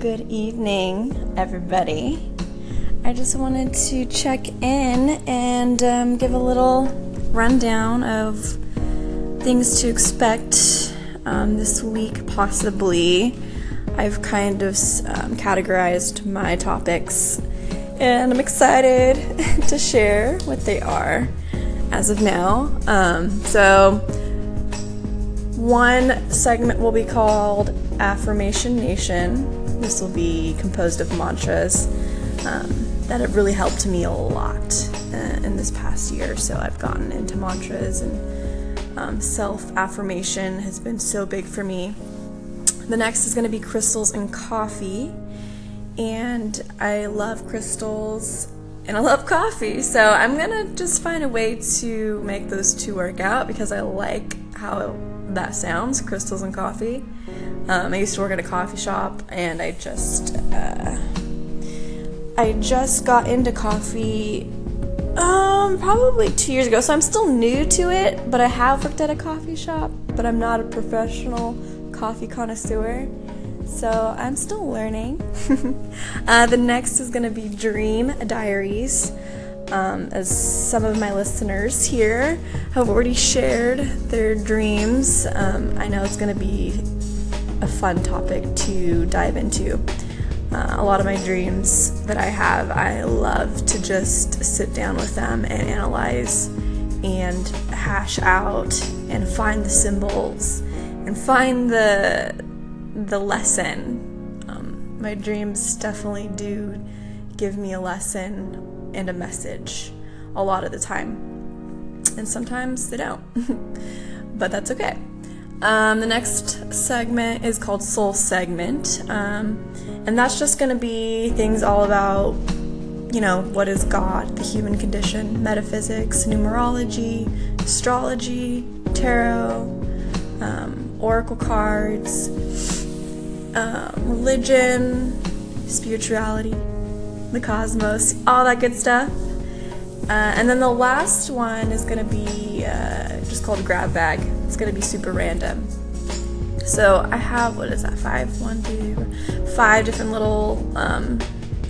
Good evening, everybody. I just wanted to check in and um, give a little rundown of things to expect um, this week, possibly. I've kind of um, categorized my topics and I'm excited to share what they are as of now. Um, so, one segment will be called Affirmation Nation. This will be composed of mantras um, that have really helped me a lot uh, in this past year. So I've gotten into mantras and um, self affirmation has been so big for me. The next is going to be crystals and coffee. And I love crystals and I love coffee. So I'm going to just find a way to make those two work out because I like how that sounds crystals and coffee. Um, I used to work at a coffee shop and I just. Uh, I just got into coffee um probably 2 years ago. So I'm still new to it, but I have worked at a coffee shop, but I'm not a professional coffee connoisseur. So I'm still learning. uh, the next is going to be Dream Diaries. Um, as some of my listeners here have already shared their dreams, um, I know it's going to be a fun topic to dive into. Uh, a lot of my dreams that I have, I love to just sit down with them and analyze and hash out and find the symbols and find the the lesson. Um, my dreams definitely do give me a lesson and a message a lot of the time, and sometimes they don't, but that's okay. Um, the next segment is called Soul Segment, um, and that's just going to be things all about, you know, what is God, the human condition, metaphysics, numerology, astrology, tarot, um, oracle cards, um, religion, spirituality, the cosmos, all that good stuff. Uh, and then the last one is going to be uh, just called grab bag. It's going to be super random. So I have, what is that, five? One, two, five different little um,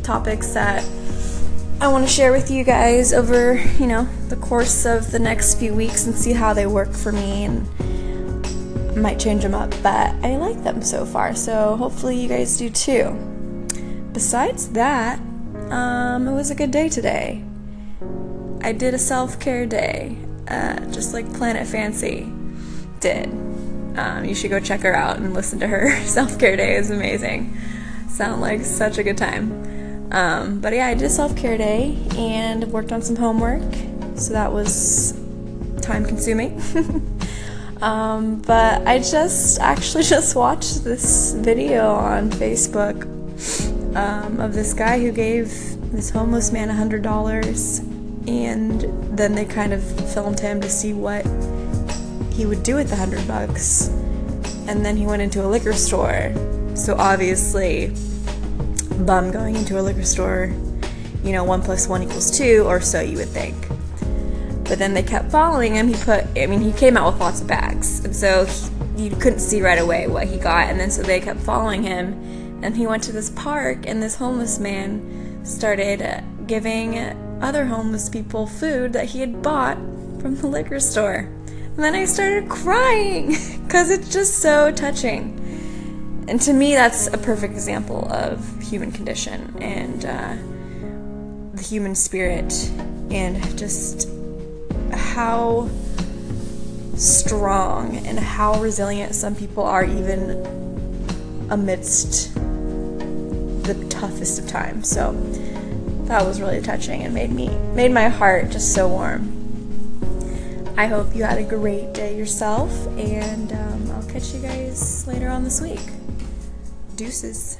topics that I want to share with you guys over, you know, the course of the next few weeks and see how they work for me and might change them up, but I like them so far. So hopefully you guys do too. Besides that, um, it was a good day today. I did a self care day, uh, just like Planet Fancy did. Um, you should go check her out and listen to her self care day. is amazing. Sound like such a good time. Um, but yeah, I did a self care day and worked on some homework, so that was time consuming. um, but I just actually just watched this video on Facebook um, of this guy who gave this homeless man a hundred dollars and then they kind of filmed him to see what he would do with the hundred bucks. And then he went into a liquor store. So obviously, bum going into a liquor store, you know, one plus one equals two, or so you would think. But then they kept following him. He put, I mean, he came out with lots of bags. And so he, you couldn't see right away what he got. And then so they kept following him. And he went to this park, and this homeless man started giving other homeless people food that he had bought from the liquor store. And then I started crying because it's just so touching. And to me, that's a perfect example of human condition and uh, the human spirit and just how strong and how resilient some people are, even amidst the toughest of times. So, that was really touching and made me made my heart just so warm. I hope you had a great day yourself, and um, I'll catch you guys later on this week. Deuces.